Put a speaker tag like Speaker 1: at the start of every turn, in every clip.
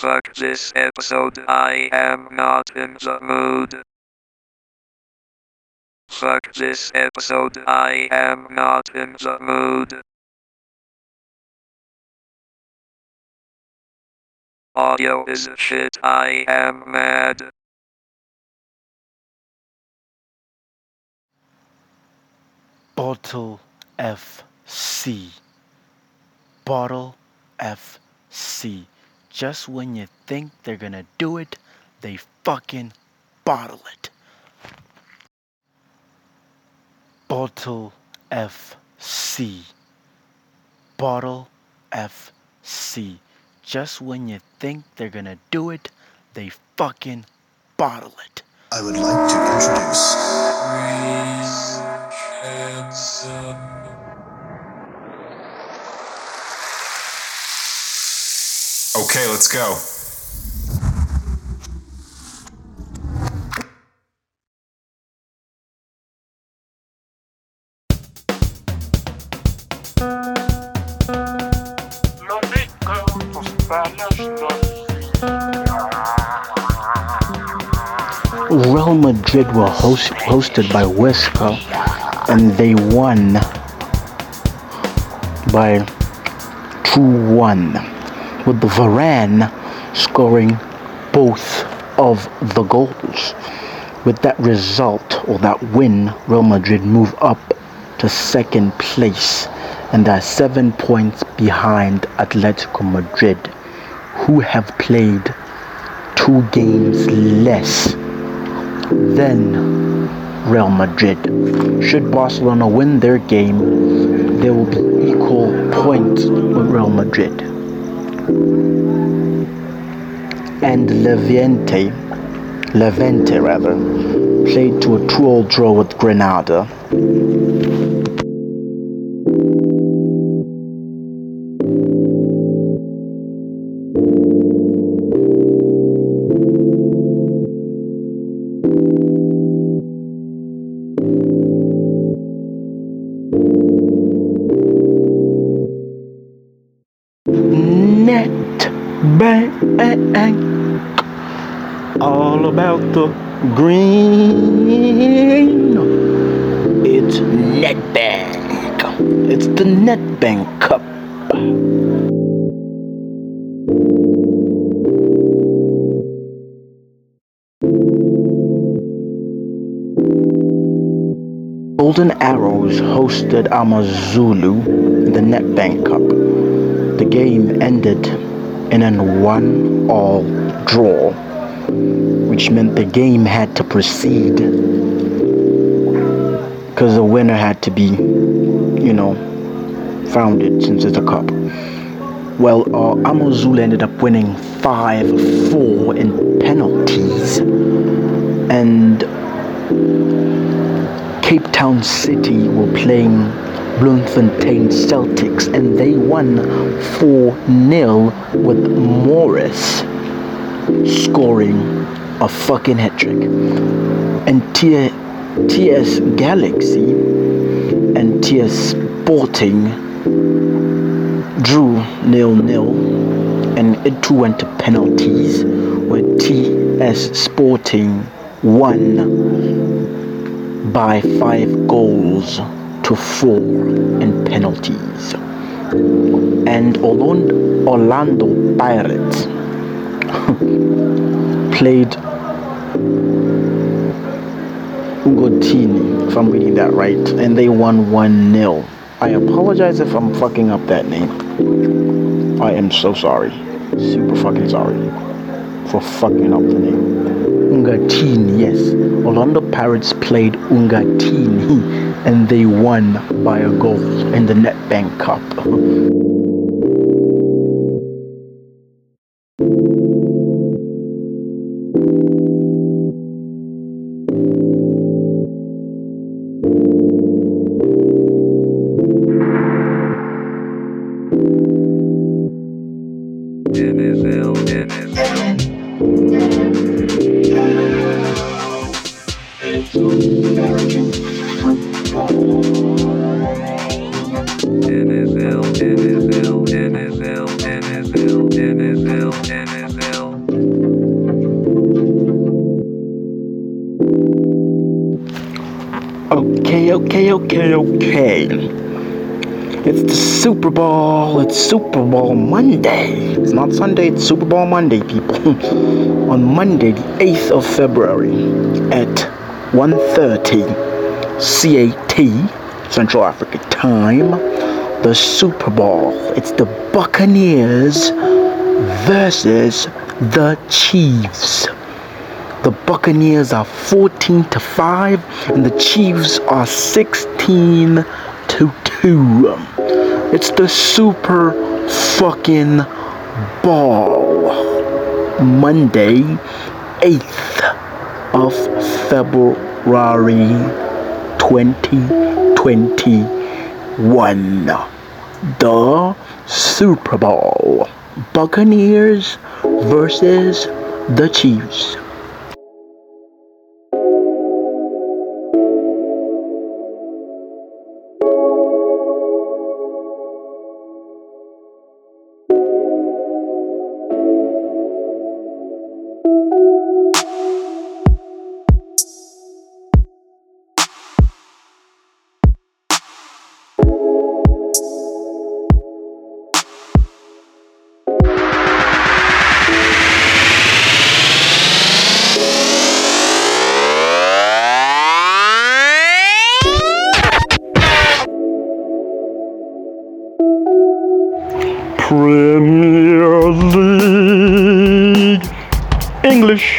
Speaker 1: Fuck this episode, I am not in the mood. Fuck this episode, I am not in the mood. Audio is shit, I am mad.
Speaker 2: Bottle FC. Bottle FC. Just when you think they're gonna do it, they fucking bottle it. Bottle FC. Bottle FC. Just when you think they're gonna do it, they fucking bottle it.
Speaker 3: I would like to introduce.
Speaker 4: Okay, let's go.
Speaker 2: Real Madrid were host, hosted by Huesca and they won by 2-1 with Varane scoring both of the goals. With that result or that win, Real Madrid move up to second place and are 7 points behind Atletico Madrid who have played two games less than Real Madrid. Should Barcelona win their game, they will be equal points with Real Madrid. And Levante, Levante rather, played to a 2-all draw with Granada. Green. It's Nedbank. It's the Nedbank Cup. Golden Arrows hosted Amazulu in the Nedbank Cup. The game ended in an one-all draw, which meant the game had to proceed because the winner had to be, you know, founded since it's a cup. Well, uh, Amazulu ended up winning 5-4 in penalties, and Cape Town City were playing Bloemfontein Celtics and they won 4-0 with Morris scoring a fucking hat trick. And T- TS Galaxy and TS Sporting drew nil-nil and it too went to penalties where TS Sporting won by five goals to four in penalties. And Orlando Pirates played Ugotini, if I'm reading that right, and they won 1 0. I apologize if I'm fucking up that name. I am so sorry. Super fucking sorry for fucking up the name. Ungatini, yes. Orlando Pirates played Ungatini and they won by a goal in the Nedbank Cup. Okay, okay, okay, okay. It's the Super Bowl. It's Super Bowl Monday. It's not Sunday, it's Super Bowl Monday, people. On Monday, the 8th of February at 1.30 CAT, Central African Time, the Super Bowl. It's the Buccaneers versus the Chiefs. The Buccaneers are 14 to 5 and the Chiefs are 16 to 2. It's the Super fucking ball. Monday, 8th of February 2021. The Super Bowl. Buccaneers versus the Chiefs. Premier League. English.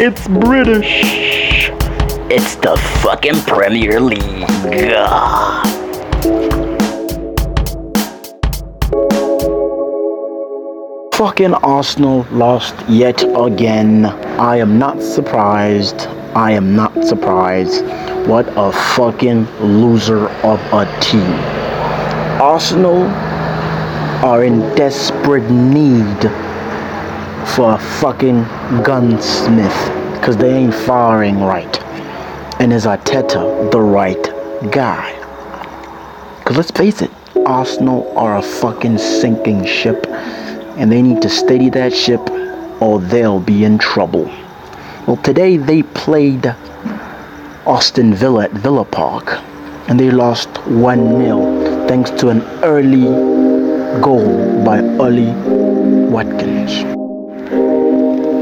Speaker 2: It's British. It's the fucking Premier League. Fucking Arsenal lost yet again. I am not surprised. I am not surprised. What a fucking loser of a team. Arsenal are in desperate need for a fucking gunsmith because they ain't firing right. And is Arteta the right guy? Because let's face it, Arsenal are a fucking sinking ship and they need to steady that ship or they'll be in trouble. Well, today they played Aston Villa at Villa Park and they lost 1 0 thanks to an early goal by Ollie Watkins.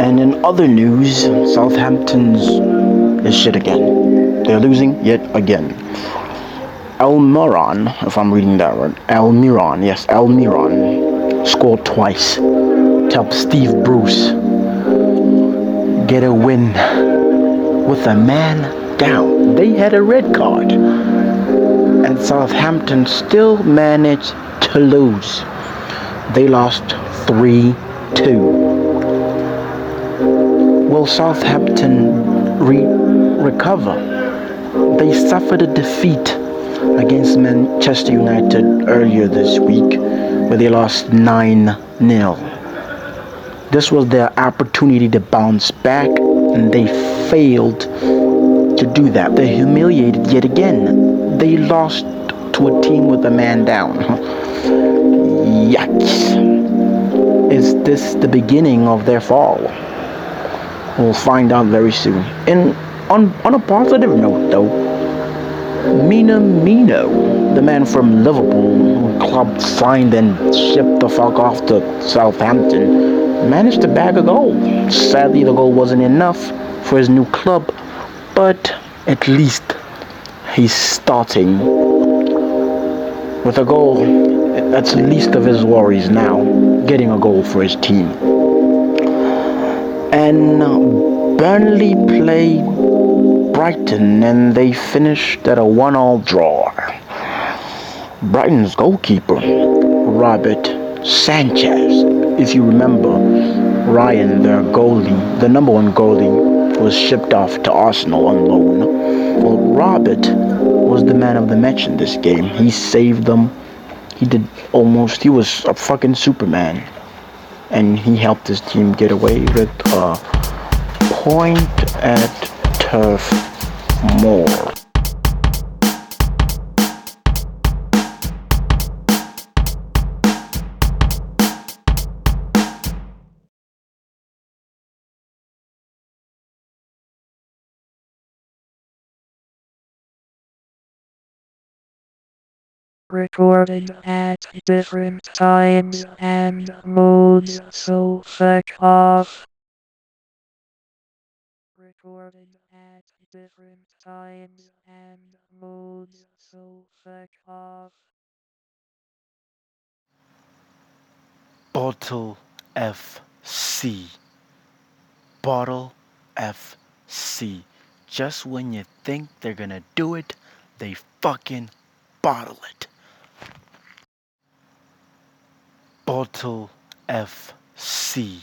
Speaker 2: And in other news, Southampton's is shit again. They're losing yet again. Almiron, if I'm reading that right, Almiron, yes, Almiron scored twice to help Steve Bruce get a win with a man down. They had a red card, and Southampton still managed to lose. They lost 3 2. Will Southampton re- recover? They suffered a defeat against Manchester United earlier this week where they lost 9 0. This was their opportunity to bounce back and they failed to do that. They're humiliated yet again. They lost to a team with a man down. Yikes. Is this the beginning of their fall? We'll find out very soon. And on, on a positive note, though, Minamino, the man from Liverpool, who club signed and shipped the fuck off to Southampton, managed to bag a goal. Sadly, the goal wasn't enough for his new club, but at least he's starting with a goal. That's the least of his worries now, getting a goal for his team. And Burnley played Brighton and they finished at a one-all draw. Brighton's goalkeeper, Robert Sanchez, if you remember, Ryan, their goalie, the number one goalie, was shipped off to Arsenal on loan. Well, Robert was the man of the match in this game. He saved them. He did almost, he was a fucking Superman. And he helped his team get away with a point at Turf Moor.
Speaker 1: Recorded at different times and modes, so fuck off. Recorded at different times and modes, so fuck off.
Speaker 2: Bottle FC. Bottle FC. Just when you think they're gonna do it, they fucking bottle it. Bottle FC.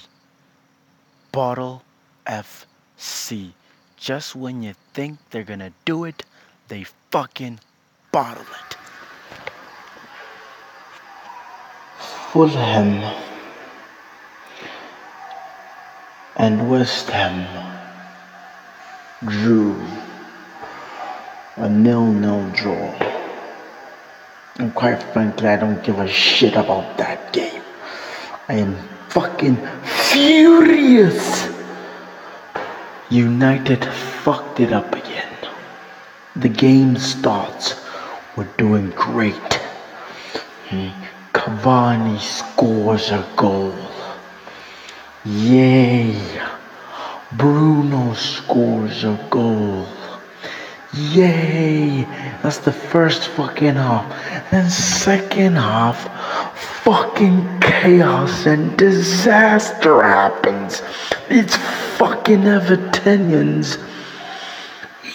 Speaker 2: Bottle FC. Just when you think they're gonna do it, they fucking bottle it. Fulham and West Ham drew a nil-nil draw. And quite frankly, I don't give a shit about that. I am fucking furious. United fucked it up again. The game starts. We're doing great. Hmm. Cavani scores a goal. Yay. Bruno scores a goal. Yay! That's the first fucking half. Then second half, fucking chaos and disaster happens. It's fucking Evertonians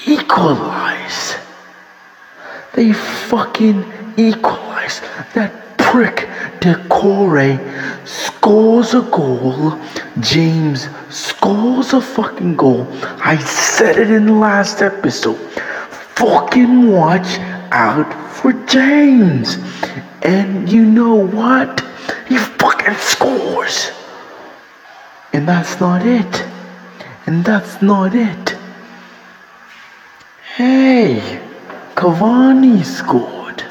Speaker 2: equalize. They fucking equalize. That prick Doucouré scores a goal. James scores a fucking goal. I said it in the last episode. Fucking watch out for James. And you know what? He fucking scores. And that's not it. And that's not it. Hey, Cavani scored.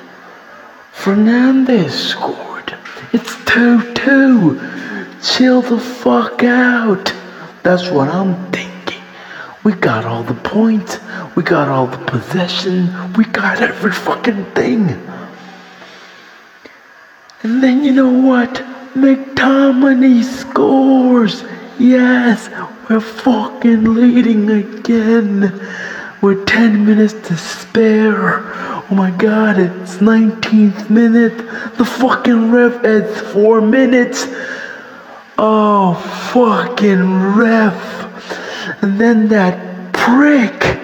Speaker 2: Fernandes scored. It's 2 2. Chill the fuck out. That's what I'm thinking. We got all the points. We got all the possession. We got every fucking thing. And then you know what? McTominay scores. Yes, we're fucking leading again. With 10 minutes to spare. Oh my god, it's 19th minute. The fucking ref adds 4 minutes. Oh, fucking ref. And then that prick.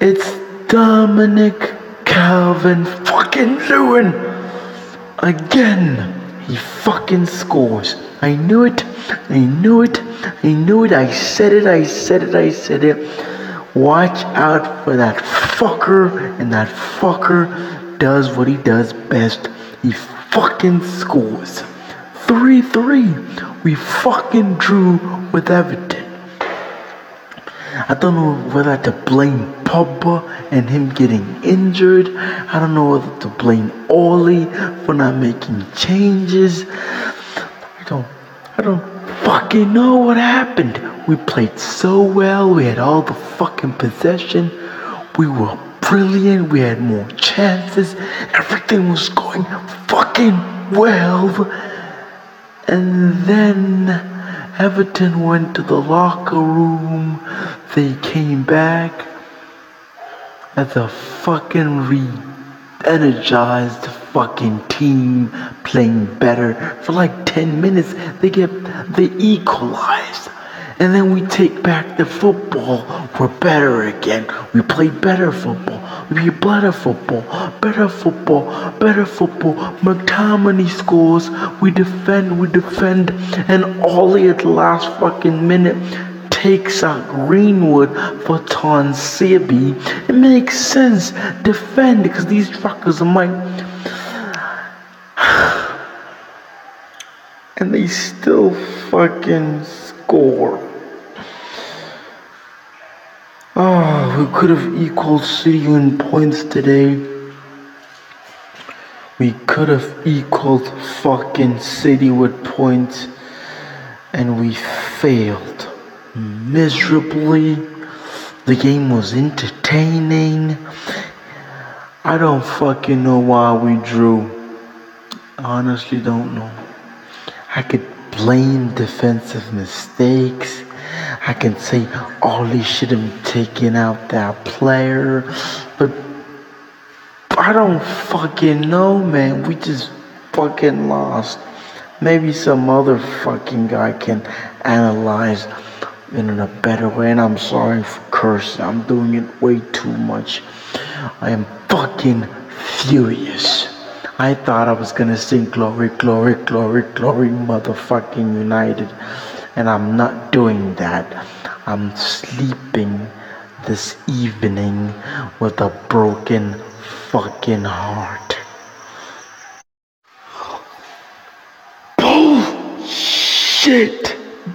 Speaker 2: It's Dominic Calvert fucking Lewin. Again. He fucking scores. I knew it. I knew it. I knew it. I said it. I said it. I said it. Watch out for that fucker. And that fucker does what he does best. He fucking scores. 3 3. We fucking drew with Everton. I don't know whether to blame Pogba and him getting injured. I don't know whether to blame Oli for not making changes. I don't, I don't fucking know what happened. We played so well. We had all the fucking possession. We were brilliant. We had more chances. Everything was going fucking well. And then Everton went to the locker room. They came back as a fucking re-energized fucking team playing better for like 10 minutes. They get they equalized. And then we take back the football. We're better again. We play better football. We play better football. Better football. Better football. McTominay scores. We defend. We defend. And Ollie at last fucking minute takes out Greenwood for Tuanzebe. It makes sense. Defend because these truckers are. And they still fucking score. Oh, we could have equaled City in points today. We could have equaled fucking City with points. And we failed miserably. The game was entertaining. I don't fucking know why we drew. Honestly, don't know. I could blame defensive mistakes. I can say Ollie should have taken out that player, but I don't fucking know, man. We just fucking lost. Maybe some other fucking guy can analyze in a better way. And I'm sorry for cursing. I'm doing it way too much. I am fucking furious. I thought I was gonna sing glory, glory, glory, glory, motherfucking United. And I'm not doing that. I'm sleeping this evening with a broken fucking heart. Bullshit!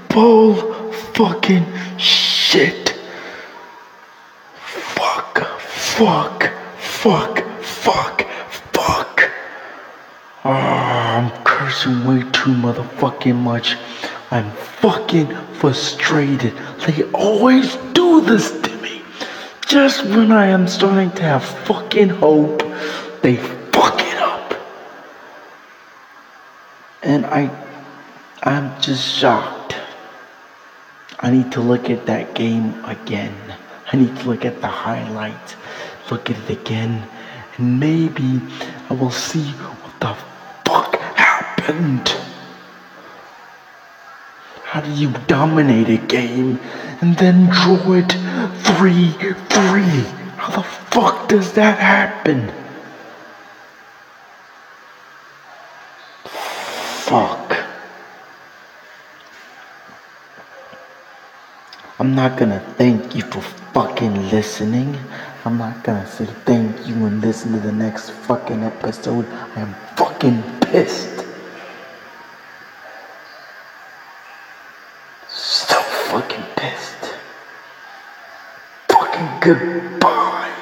Speaker 2: Bull fucking shit! Fuck, fuck, fuck, fuck, fuck! Oh, I'm cursing way too motherfucking much. I'm fucking frustrated. They always do this to me. Just when I am starting to have fucking hope, they fuck it up. And I, I'm just shocked. I need to look at that game again. I need to look at the highlights, look at it again, and maybe I will see what the fuck happened. How do you dominate a game and then draw it 3 3? How the fuck does that happen? Fuck. I'm not gonna thank you for fucking listening. I'm not gonna say thank you and listen to the next fucking episode. I am fucking pissed. So fucking pissed. Fucking goodbye.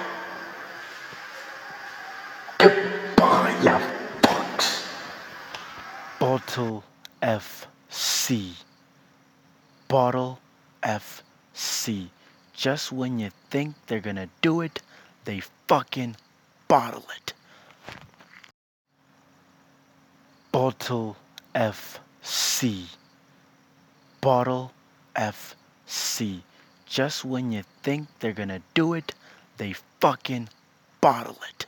Speaker 2: Goodbye, you fucks. Bottle FC. Bottle FC. Just when you think they're gonna do it, they fucking bottle it. Bottle FC. Bottle FC. Just when you think they're gonna do it, they fucking bottle it.